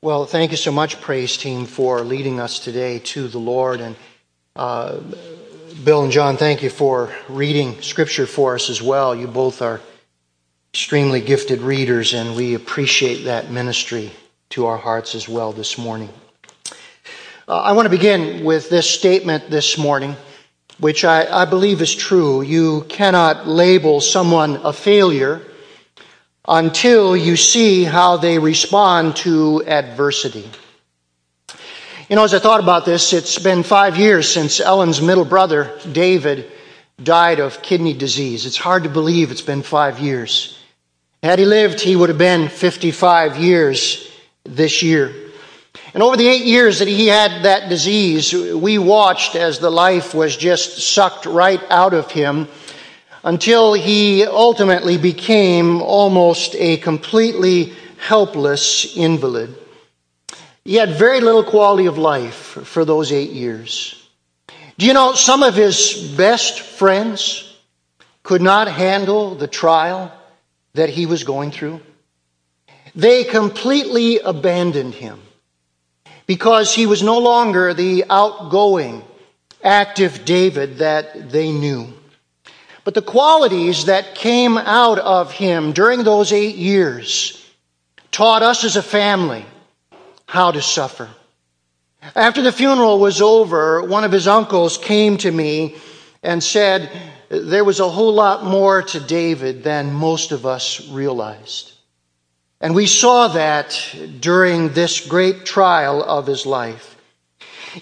Well, thank you so much, praise team, for leading us today to the Lord. And uh, Bill and John, thank you for reading scripture for us as well. You both are extremely gifted readers, and we appreciate that ministry to our hearts as well this morning. Uh, I want to begin with this statement this morning, which I, I believe is true. You cannot label someone a failure until you see how they respond to adversity. You know, as I thought about this, it's been five years since Ellen's middle brother, David, died of kidney disease. It's hard to believe it's been five years. Had he lived, he would have been 55 years this year. And over the eight years that he had that disease, we watched as the life was just sucked right out of him until he ultimately became almost a completely helpless invalid. He had very little quality of life for those eight years. Do you know some of his best friends could not handle the trial that he was going through? They completely abandoned him because he was no longer the outgoing, active David that they knew. But the qualities that came out of him during those eight years taught us as a family how to suffer. After the funeral was over, one of his uncles came to me and said there was a whole lot more to David than most of us realized. And we saw that during this great trial of his life.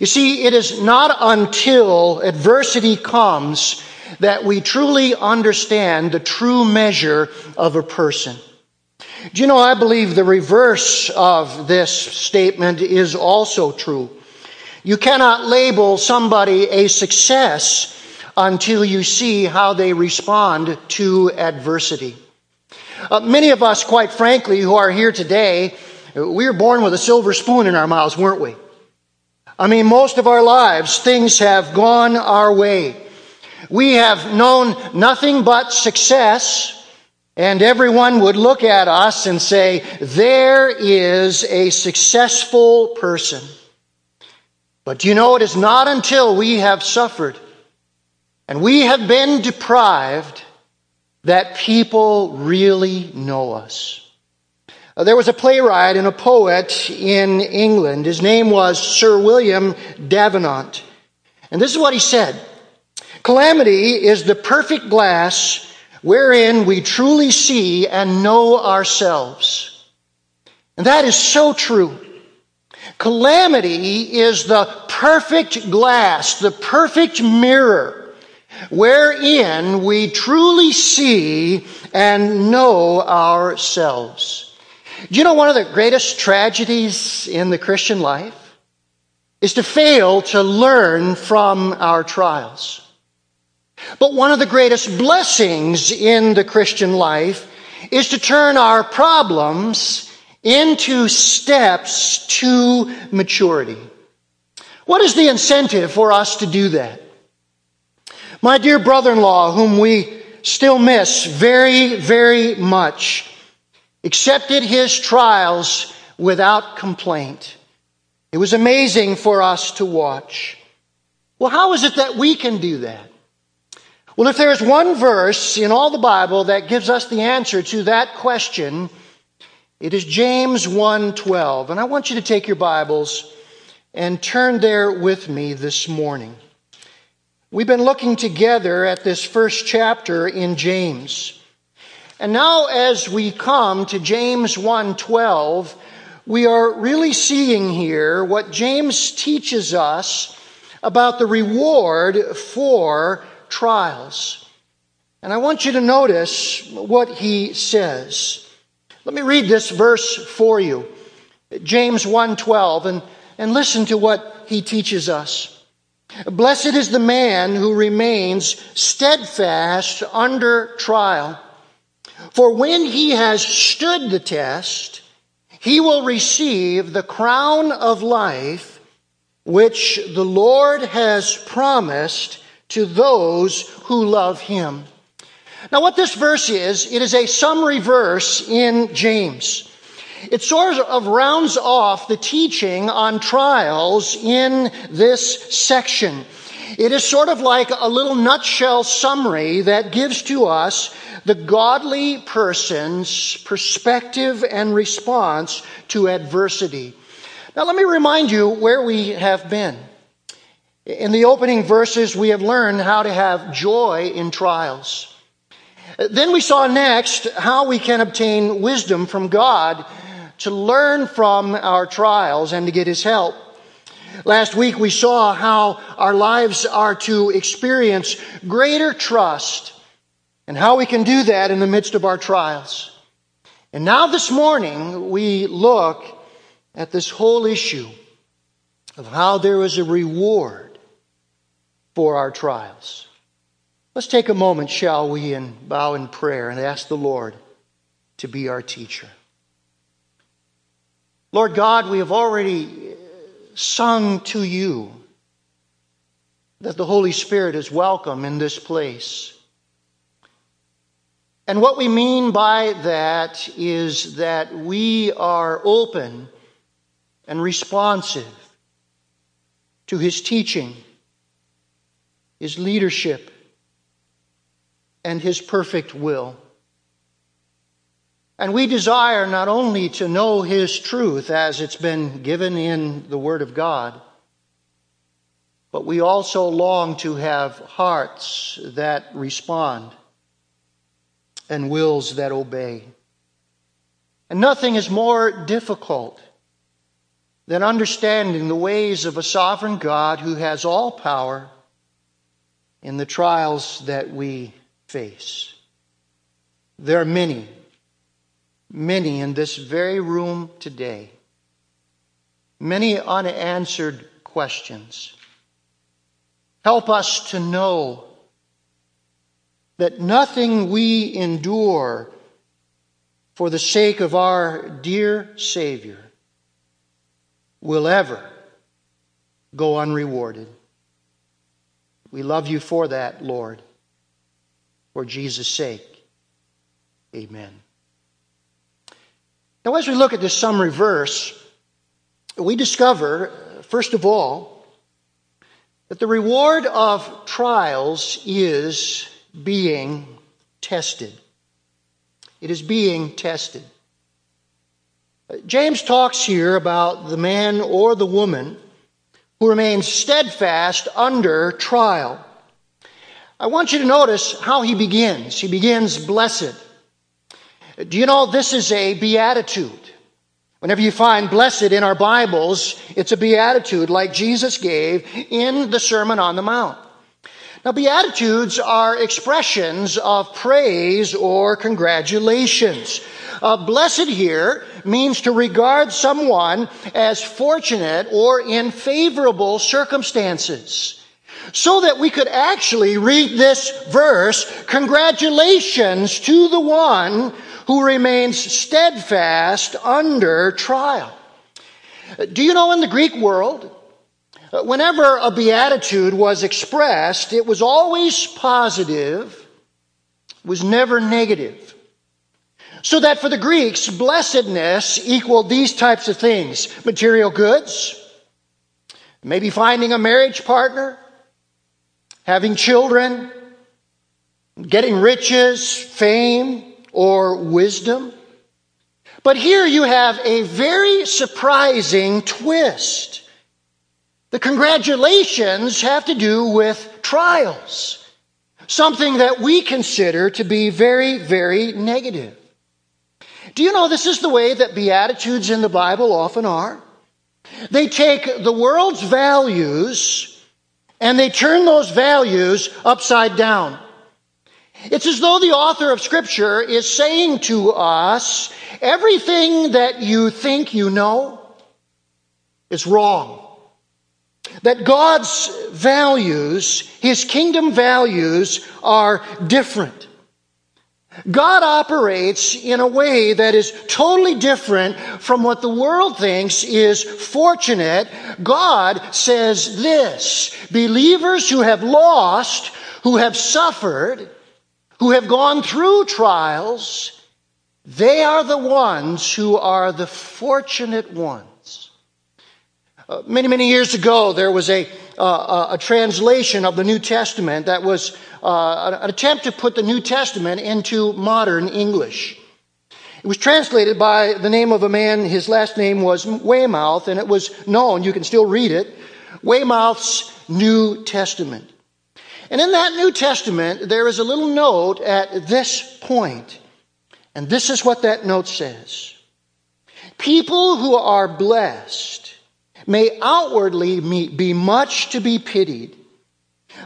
You see, it is not until adversity comes that we truly understand the true measure of a person. Do you know, I believe the reverse of this statement is also true. You cannot label somebody a success until you see how they respond to adversity. Uh, many of us, quite frankly, who are here today, we were born with a silver spoon in our mouths, weren't we? I mean, most of our lives, things have gone our way. We have known nothing but success, and everyone would look at us and say, There is a successful person. But you know, it is not until we have suffered and we have been deprived that people really know us. Uh, there was a playwright and a poet in England. His name was Sir William Davenant. And this is what he said. Calamity is the perfect glass wherein we truly see and know ourselves. And that is so true. Calamity is the perfect glass, the perfect mirror, wherein we truly see and know ourselves. Do you know one of the greatest tragedies in the Christian life? Is to fail to learn from our trials. But one of the greatest blessings in the Christian life is to turn our problems into steps to maturity. What is the incentive for us to do that? My dear brother in law, whom we still miss very, very much, accepted his trials without complaint. It was amazing for us to watch. Well, how is it that we can do that? Well, if there's one verse in all the Bible that gives us the answer to that question, it is James 1:12. And I want you to take your Bibles and turn there with me this morning. We've been looking together at this first chapter in James. And now as we come to James 1:12, we are really seeing here what James teaches us about the reward for trials. And I want you to notice what he says. Let me read this verse for you. James 1:12 and and listen to what he teaches us. Blessed is the man who remains steadfast under trial. For when he has stood the test, he will receive the crown of life which the Lord has promised to those who love him. Now, what this verse is, it is a summary verse in James. it sort of rounds off the teaching on trials in this section. It is sort of like a little nutshell summary that gives to us the godly person's perspective and response to adversity. Now, let me remind you where we have been. In the opening verses, we have learned how to have joy in trials. Then we saw next how we can obtain wisdom from God to learn from our trials and to get His help. Last week we saw how our lives are to experience greater trust and how we can do that in the midst of our trials. And now this morning we look at this whole issue of how there is a reward for our trials. Let's take a moment, shall we, and bow in prayer and ask the Lord to be our teacher. Lord God, we have already uh, sung to you that the Holy Spirit is welcome in this place. And what we mean by that is that we are open and responsive to His teaching, His leadership, and His perfect will. And we desire not only to know His truth as it's been given in the Word of God, but we also long to have hearts that respond and wills that obey. And nothing is more difficult than understanding the ways of a sovereign God who has all power in the trials that we face. There are many, many in this very room today, many unanswered questions. Help us to know that nothing we endure for the sake of our dear Savior will ever go unrewarded. We love you for that, Lord for Jesus' sake. Amen. Now, as we look at this summary verse, we discover, first of all, that the reward of trials is being tested. It is being tested. Uh, James talks here about the man or the woman who remains steadfast under trial. I want you to notice how he begins. He begins blessed. Do you know this is a beatitude? Whenever you find blessed in our Bibles, it's a beatitude like Jesus gave in the Sermon on the Mount. Now, beatitudes are expressions of praise or congratulations. Uh, blessed here means to regard someone as fortunate or in favorable circumstances so that we could actually read this verse, congratulations to the one who remains steadfast under trial. Do you know in the Greek world, whenever a beatitude was expressed, it was always positive, was never negative. So that for the Greeks, blessedness equaled these types of things material goods, maybe finding a marriage partner, having children, getting riches, fame, or wisdom. But here you have a very surprising twist. The congratulations have to do with trials, something that we consider to be very, very negative. Do you know this is the way that Beatitudes in the Bible often are? They take the world's values and they turn those values upside down. It's as though the author of Scripture is saying to us everything that you think you know is wrong. That God's values, His kingdom values, are different. God operates in a way that is totally different from what the world thinks is fortunate. God says this believers who have lost, who have suffered, who have gone through trials, They are the ones who are the fortunate ones. Uh, many, many years ago, there was a, uh, a translation of the New Testament that was uh, an attempt to put the New Testament into modern English. It was translated by the name of a man, his last name was Weymouth, and it was known, you can still read it, Weymouth's New Testament. And in that New Testament, there is a little note at this. And this is what that note says. People who are blessed may outwardly be much to be pitied,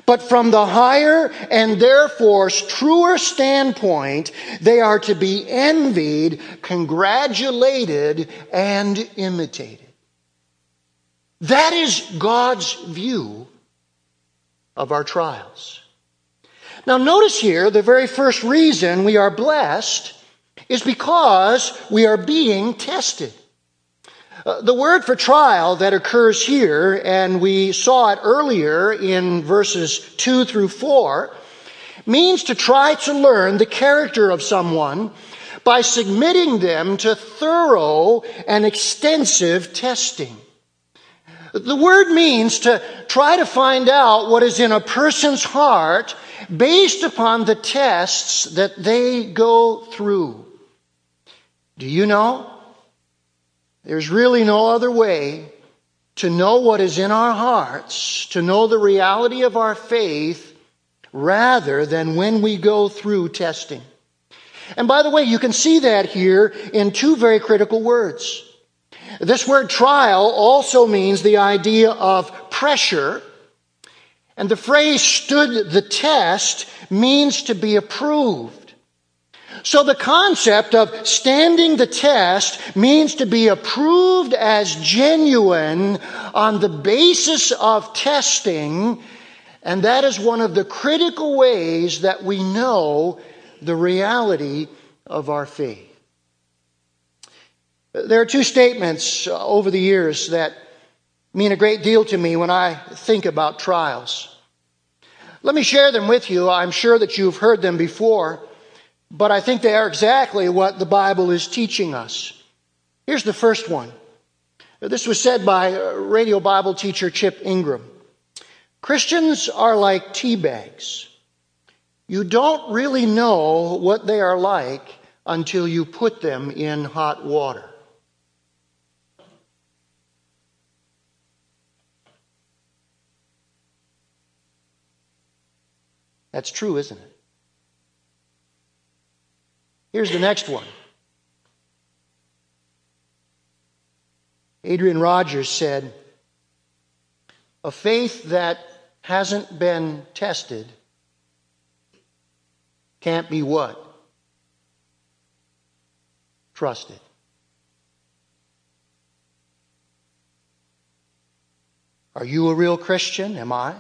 but from the higher and therefore truer standpoint, they are to be envied, congratulated, and imitated. That is God's view of our trials. Now, notice here the very first reason we are blessed is because we are being tested. Uh, the word for trial that occurs here, and we saw it earlier in verses 2 through 4, means to try to learn the character of someone by submitting them to thorough and extensive testing. The word means to try to find out what is in a person's heart based upon the tests that they go through. Do you know? There's really no other way to know what is in our hearts, to know the reality of our faith, rather than when we go through testing. And by the way, you can see that here in two very critical words. This word trial also means the idea of pressure. And the phrase stood the test means to be approved. So the concept of standing the test means to be approved as genuine on the basis of testing. And that is one of the critical ways that we know the reality of our faith. There are two statements uh, over the years that mean a great deal to me when I think about trials. Let me share them with you. I'm sure that you've heard them before, but I think they are exactly what the Bible is teaching us. Here's the first one. This was said by uh, radio Bible teacher Chip Ingram. Christians are like tea bags. You don't really know what they are like until you put them in hot water. That's true, isn't it? Here's the next one. Adrian Rogers said, A faith that hasn't been tested can't be what? Trusted. Are you a real Christian? Am I?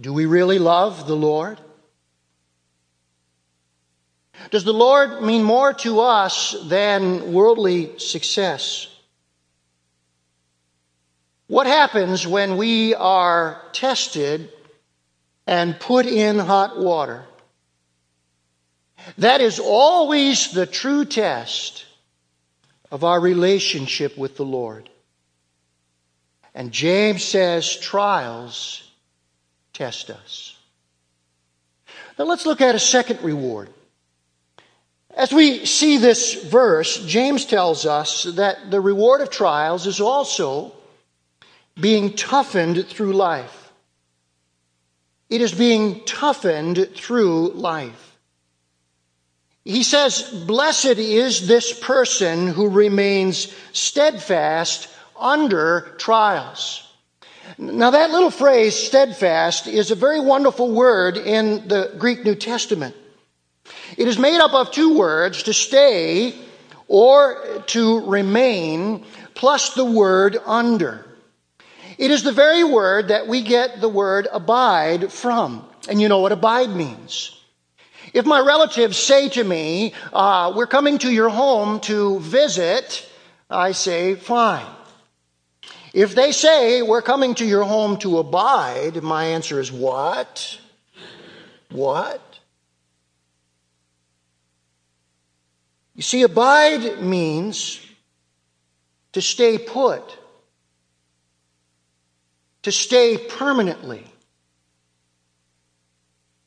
Do we really love the Lord? Does the Lord mean more to us than worldly success? What happens when we are tested and put in hot water? That is always the true test of our relationship with the Lord. And James says trials test us. Now let's look at a second reward. As we see this verse, James tells us that the reward of trials is also being toughened through life. It is being toughened through life. He says, Blessed is this person who remains steadfast under trials. Now, that little phrase, steadfast, is a very wonderful word in the Greek New Testament. It is made up of two words, to stay or to remain, plus the word under. It is the very word that we get the word abide from. And you know what abide means. If my relatives say to me, uh, We're coming to your home to visit, I say, Fine. If they say, We're coming to your home to abide, my answer is, What? What? You see, abide means to stay put, to stay permanently.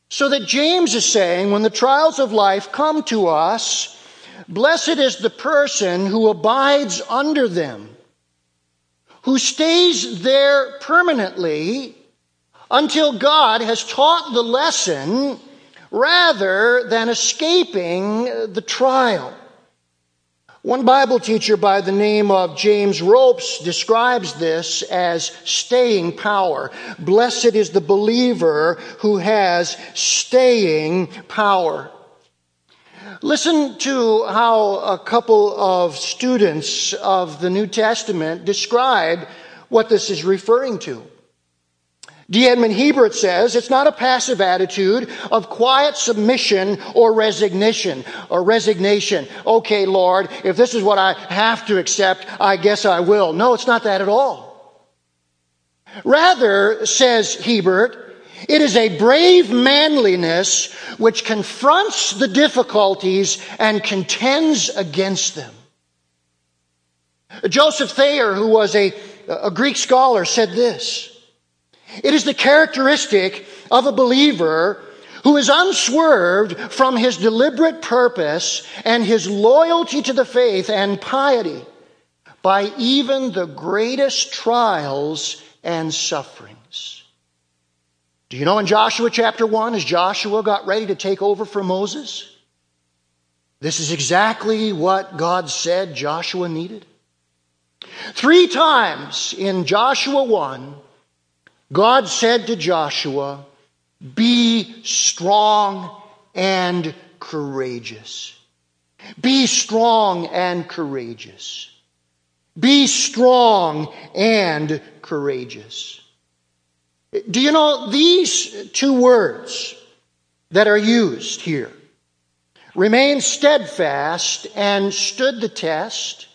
So that James is saying when the trials of life come to us, blessed is the person who abides under them, who stays there permanently until God has taught the lesson rather than escaping the trial. One Bible teacher by the name of James Ropes describes this as staying power. Blessed is the believer who has staying power. Listen to how a couple of students of the New Testament describe what this is referring to. D. Edmond Hiebert says it's not a passive attitude of quiet submission or resignation or resignation. Okay, Lord, if this is what I have to accept, I guess I will. No, it's not that at all. Rather, says Hiebert, it is a brave manliness which confronts the difficulties and contends against them. Joseph Thayer, who was a, a Greek scholar, said this. It is the characteristic of a believer who is unswerved from his deliberate purpose and his loyalty to the faith and piety by even the greatest trials and sufferings. Do you know in Joshua chapter 1, as Joshua got ready to take over for Moses? This is exactly what God said Joshua needed. Three times in Joshua 1, God said to Joshua, Be strong and courageous. Be strong and courageous. Be strong and courageous. Do you know these two words that are used here? Remain steadfast and stood the test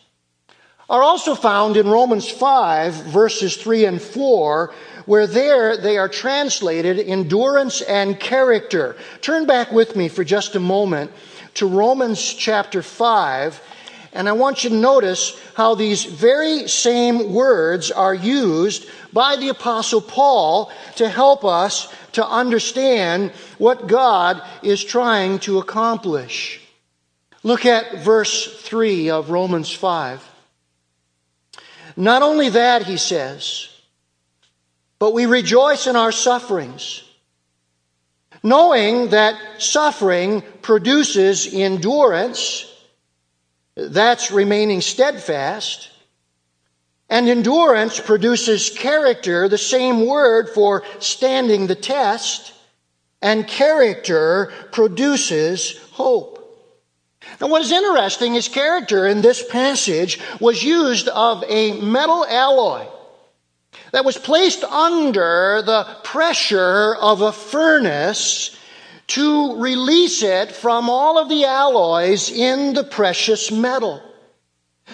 are also found in Romans 5 verses 3 and 4 where there they are translated endurance and character. Turn back with me for just a moment to Romans chapter 5, and I want you to notice how these very same words are used by the Apostle Paul to help us to understand what God is trying to accomplish. Look at verse 3 of Romans 5. Not only that, he says, but we rejoice in our sufferings, knowing that suffering produces endurance, that's remaining steadfast, and endurance produces character, the same word for standing the test, and character produces hope. Now, what is interesting is character in this passage was used of a metal alloy that was placed under the pressure of a furnace to release it from all of the alloys in the precious metal.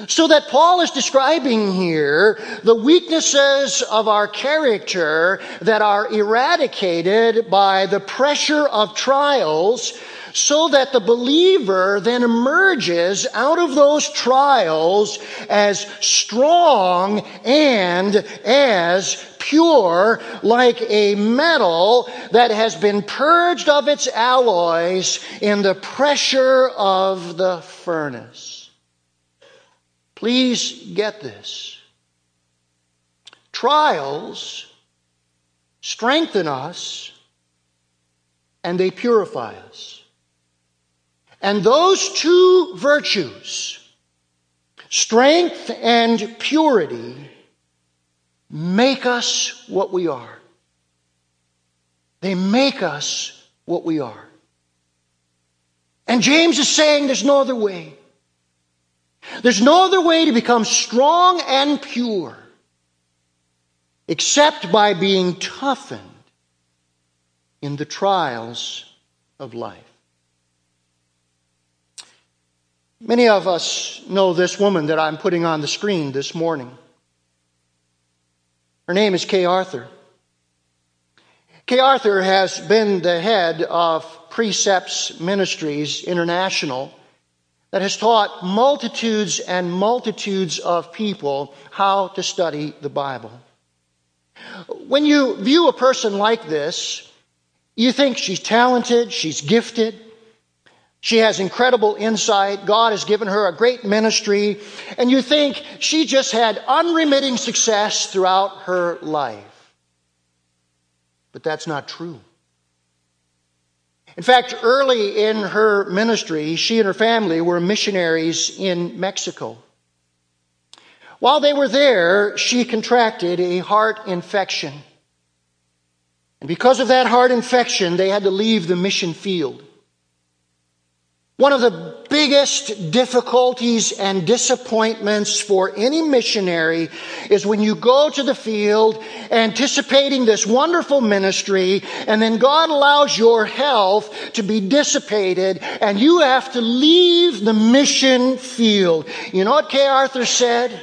So that Paul is describing here the weaknesses of our character that are eradicated by the pressure of trials so that the believer then emerges out of those trials as strong and as pure like a metal that has been purged of its alloys in the pressure of the furnace. Please get this. Trials strengthen us and they purify us. And those two virtues, strength and purity, make us what we are. They make us what we are. And James is saying there's no other way. There's no other way to become strong and pure except by being toughened in the trials of life. Many of us know this woman that I'm putting on the screen this morning. Her name is Kay Arthur. Kay Arthur has been the head of Precepts Ministries International. that has taught multitudes and multitudes of people how to study the Bible. When you view a person like this, you think she's talented, she's gifted, she has incredible insight. God has given her a great ministry. And you think she just had unremitting success throughout her life. But that's not true. In fact, early in her ministry, she and her family were missionaries in Mexico. While they were there, she contracted a heart infection. And because of that heart infection, they had to leave the mission field. One of the biggest difficulties and disappointments for any missionary is when you go to the field anticipating this wonderful ministry and then God allows your health to be dissipated and you have to leave the mission field. You know what Kay Arthur said?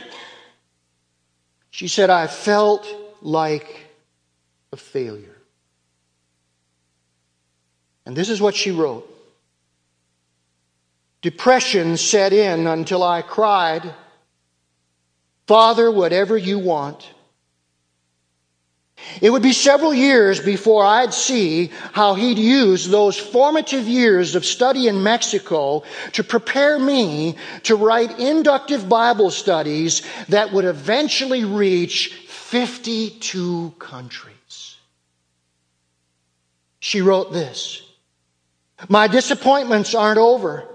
She said, I felt like a failure. And this is what she wrote. Depression set in until I cried, Father, whatever you want. It would be several years before I'd see how he'd use those formative years of study in Mexico to prepare me to write inductive Bible studies that would eventually reach 52 countries. She wrote this My disappointments aren't over.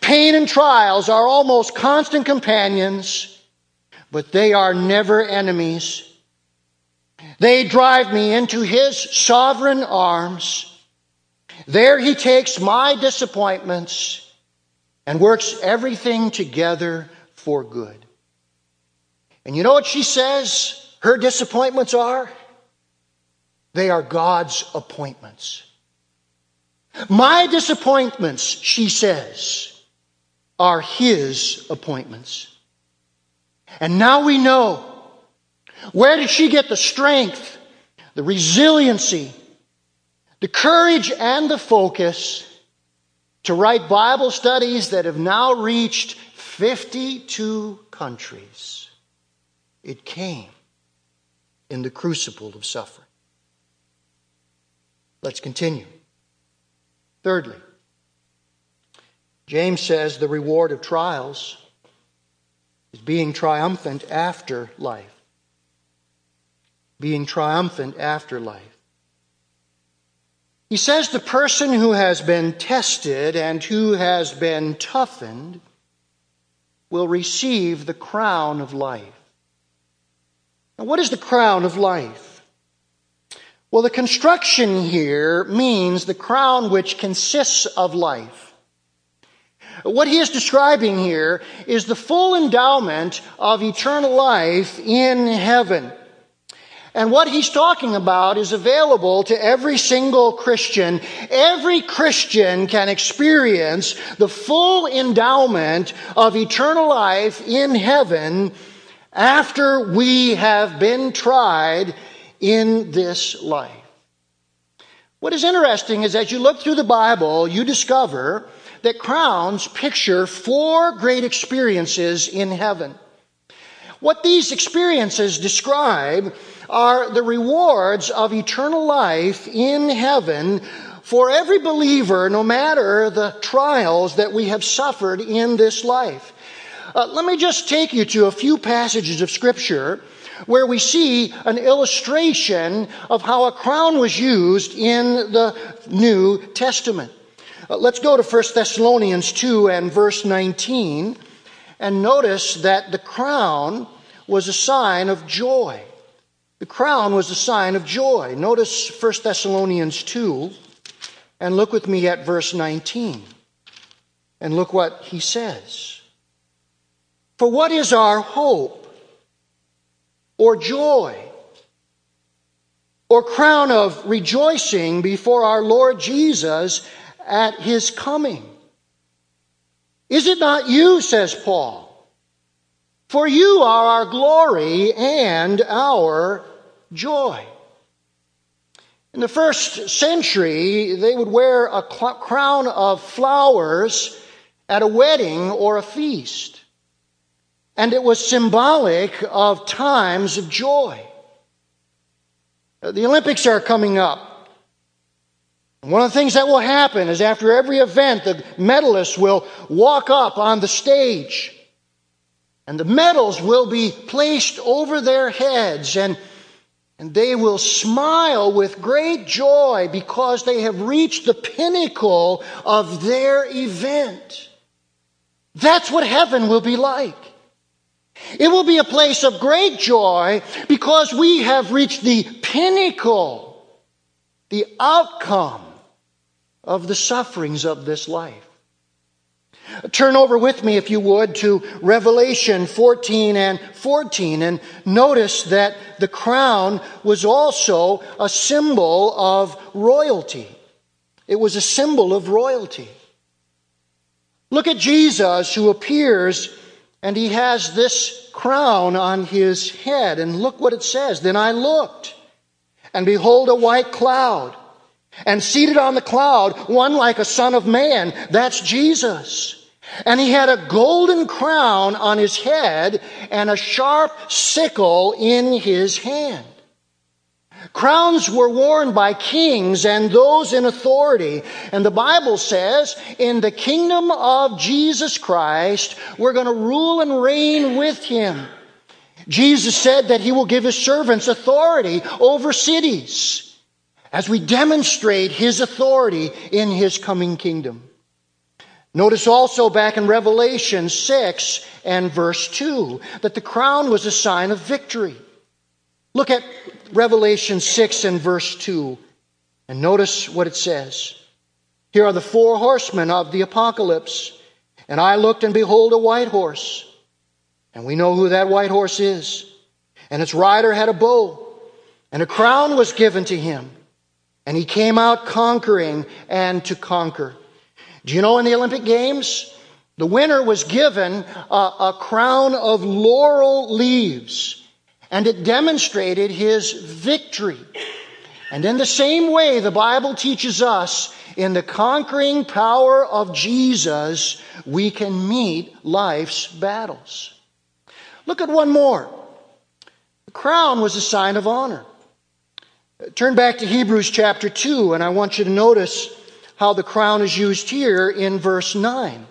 Pain and trials are almost constant companions, but they are never enemies. They drive me into His sovereign arms. There He takes my disappointments and works everything together for good. And you know what she says her disappointments are? They are God's appointments. My disappointments, she says, are His appointments. And now we know where did she get the strength, the resiliency, the courage, and the focus to write Bible studies that have now reached 52 countries? It came in the crucible of suffering. Let's continue. Thirdly, James says the reward of trials is being triumphant after life. Being triumphant after life. He says the person who has been tested and who has been toughened will receive the crown of life. Now, what is the crown of life? Well, the construction here means the crown which consists of life. What he is describing here is the full endowment of eternal life in heaven. And what he's talking about is available to every single Christian. Every Christian can experience the full endowment of eternal life in heaven after we have been tried in this life. What is interesting is as you look through the Bible, you discover that crowns picture four great experiences in heaven. What these experiences describe are the rewards of eternal life in heaven for every believer, no matter the trials that we have suffered in this life. Uh, let me just take you to a few passages of Scripture where we see an illustration of how a crown was used in the New Testament. Uh, let's go to 1 Thessalonians 2 and verse 19 and notice that the crown was a sign of joy. The crown was a sign of joy. Notice 1 Thessalonians 2 and look with me at verse 19. And look what he says. For what is our hope or joy or crown of rejoicing before our Lord Jesus at his coming. Is it not you, says Paul? For you are our glory and our joy. In the first century, they would wear a crown of flowers at a wedding or a feast. And it was symbolic of times of joy. The Olympics are coming up. One of the things that will happen is after every event, the medalists will walk up on the stage and the medals will be placed over their heads and, and they will smile with great joy because they have reached the pinnacle of their event. That's what heaven will be like. It will be a place of great joy because we have reached the pinnacle, the outcome of the sufferings of this life. Turn over with me, if you would, to Revelation 14 and 14 and notice that the crown was also a symbol of royalty. It was a symbol of royalty. Look at Jesus who appears and he has this crown on his head. And look what it says. Then I looked and behold a white cloud and seated on the cloud, one like a son of man. That's Jesus. And he had a golden crown on his head and a sharp sickle in his hand. Crowns were worn by kings and those in authority. And the Bible says, in the kingdom of Jesus Christ, we're going to rule and reign with him. Jesus said that he will give his servants authority over cities as we demonstrate his authority in his coming kingdom. Notice also back in Revelation 6 and verse 2 that the crown was a sign of victory. Look at Revelation 6 and verse 2 and notice what it says. Here are the four horsemen of the apocalypse. And I looked and behold a white horse. And we know who that white horse is. And its rider had a bow. And a crown was given to him. And he came out conquering and to conquer. Do you know in the Olympic Games, the winner was given a, a crown of laurel leaves, and it demonstrated his victory. And in the same way, the Bible teaches us in the conquering power of Jesus, we can meet life's battles. Look at one more. The crown was a sign of honor. Turn back to Hebrews chapter 2, and I want you to notice how the crown is used here in verse 9.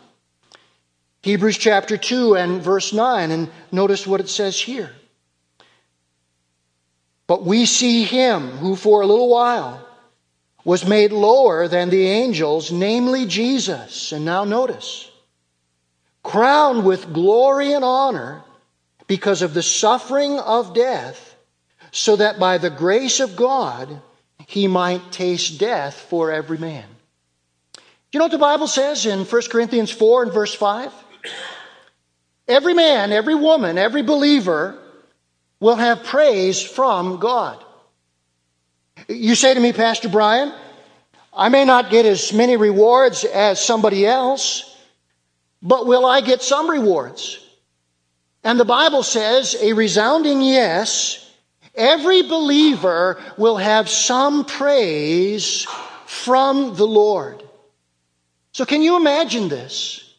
Hebrews chapter 2 and verse 9, and notice what it says here. But we see him who for a little while was made lower than the angels, namely Jesus. And now notice, crowned with glory and honor because of the suffering of death so that by the grace of God he might taste death for every man. Do you know what the Bible says in 1 Corinthians 4 and verse 5? Every man, every woman, every believer will have praise from God. You say to me, Pastor Brian, I may not get as many rewards as somebody else, but will I get some rewards? And the Bible says a resounding yes Every believer will have some praise from the Lord. So, can you imagine this?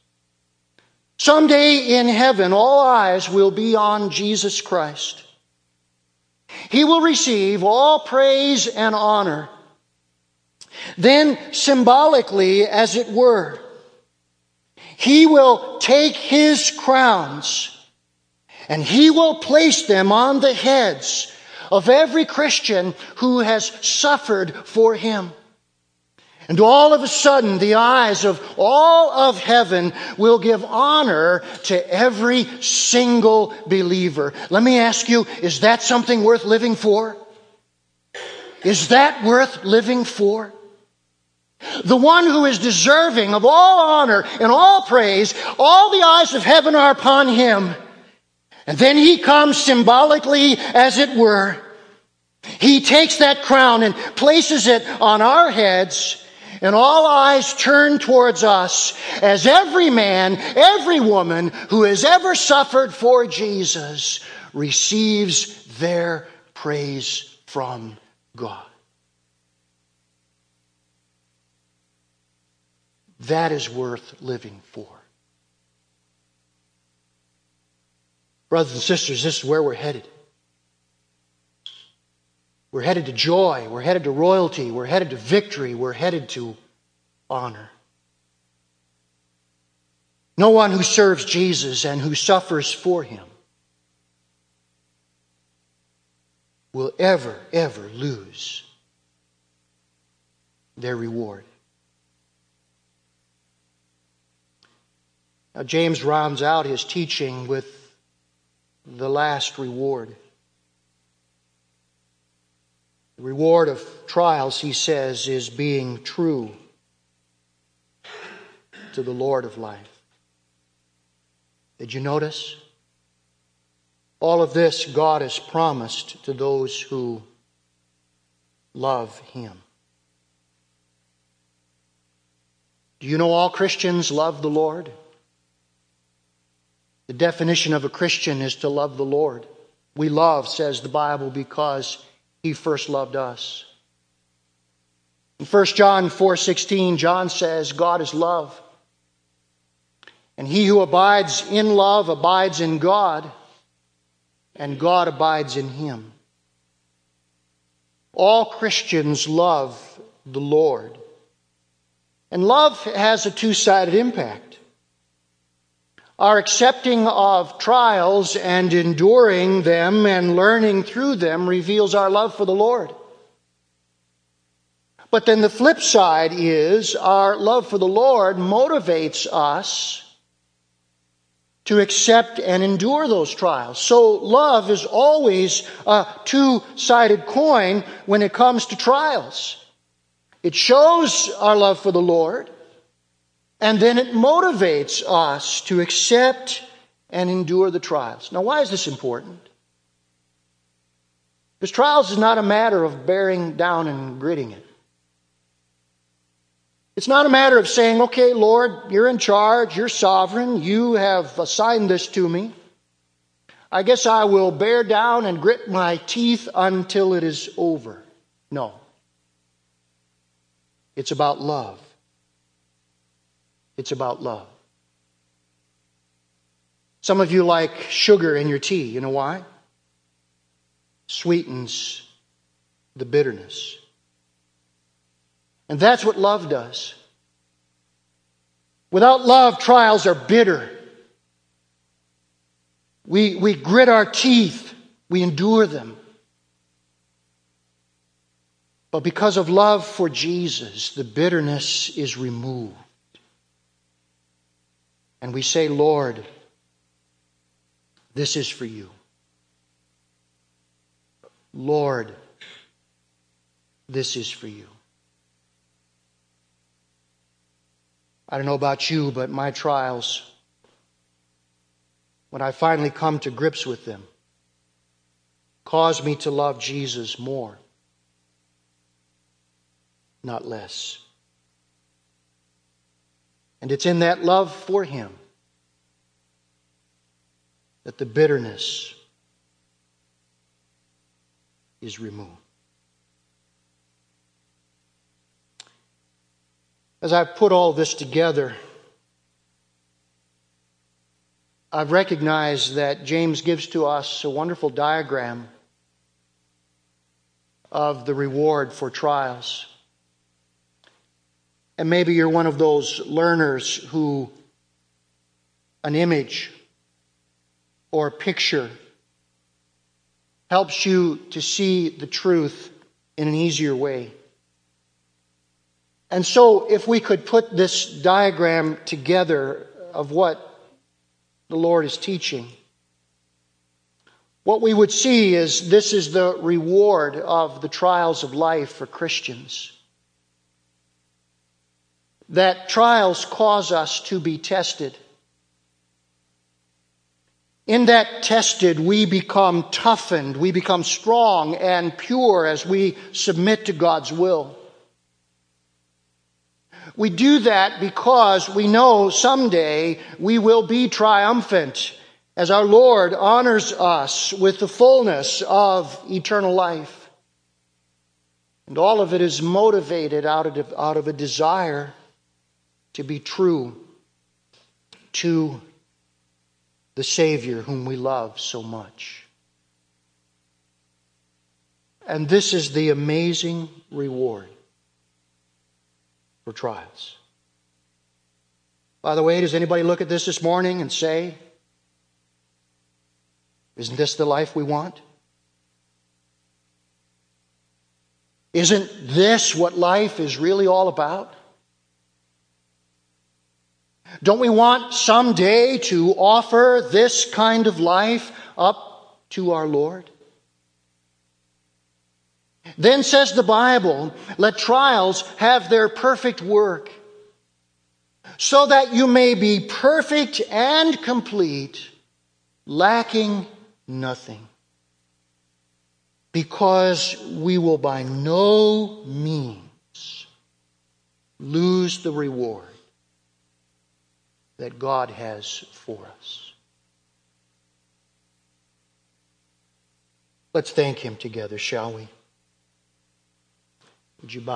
Someday in heaven, all eyes will be on Jesus Christ. He will receive all praise and honor. Then, symbolically, as it were, he will take his crowns and he will place them on the heads of every Christian who has suffered for him. And all of a sudden, the eyes of all of heaven will give honor to every single believer. Let me ask you, is that something worth living for? Is that worth living for? The one who is deserving of all honor and all praise, all the eyes of heaven are upon him. And then he comes symbolically, as it were. He takes that crown and places it on our heads, and all eyes turn towards us as every man, every woman who has ever suffered for Jesus receives their praise from God. That is worth living for. Brothers and sisters, this is where we're headed. We're headed to joy. We're headed to royalty. We're headed to victory. We're headed to honor. No one who serves Jesus and who suffers for him will ever, ever lose their reward. Now, James rounds out his teaching with the last reward. The reward of trials, he says, is being true to the Lord of life. Did you notice? All of this God has promised to those who love Him. Do you know all Christians love the Lord? The definition of a Christian is to love the Lord. We love, says the Bible, because He first loved us. In 1 John 4:16, John says, God is love. And he who abides in love abides in God, and God abides in him. All Christians love the Lord. And love has a two sided impact. Our accepting of trials and enduring them and learning through them reveals our love for the Lord. But then the flip side is our love for the Lord motivates us to accept and endure those trials. So love is always a two-sided coin when it comes to trials. It shows our love for the Lord, and then it motivates us to accept and endure the trials. Now, why is this important? Because trials is not a matter of bearing down and gritting it. It's not a matter of saying, okay, Lord, you're in charge, you're sovereign, you have assigned this to me. I guess I will bear down and grit my teeth until it is over. No. It's about love. It's about love. Some of you like sugar in your tea. You know why? Sweetens the bitterness. And that's what love does. Without love, trials are bitter. We, we grit our teeth, we endure them. But because of love for Jesus, the bitterness is removed. And we say, Lord, this is for you. Lord, this is for you. I don't know about you, but my trials, when I finally come to grips with them, cause me to love Jesus more, not less. And it's in that love for Him that the bitterness is removed. As I put all this together, I've recognized that James gives to us a wonderful diagram of the reward for trials. And maybe you're one of those learners who an image or a picture helps you to see the truth in an easier way. And so, if we could put this diagram together of what the Lord is teaching, what we would see is this is the reward of the trials of life for Christians. That trials cause us to be tested. In that tested, we become toughened, we become strong and pure as we submit to God's will. We do that because we know someday we will be triumphant as our Lord honors us with the fullness of eternal life. And all of it is motivated out of, out of a desire to be true to the Savior whom we love so much. And this is the amazing reward for trials. By the way, does anybody look at this this morning and say, Isn't this the life we want? Isn't this what life is really all about? Don't we want someday to offer this kind of life up to our Lord? Then says the Bible, let trials have their perfect work, so that you may be perfect and complete, lacking nothing. Because we will by no means lose the reward that God has for us. Let's thank Him together, shall we? Would you bow?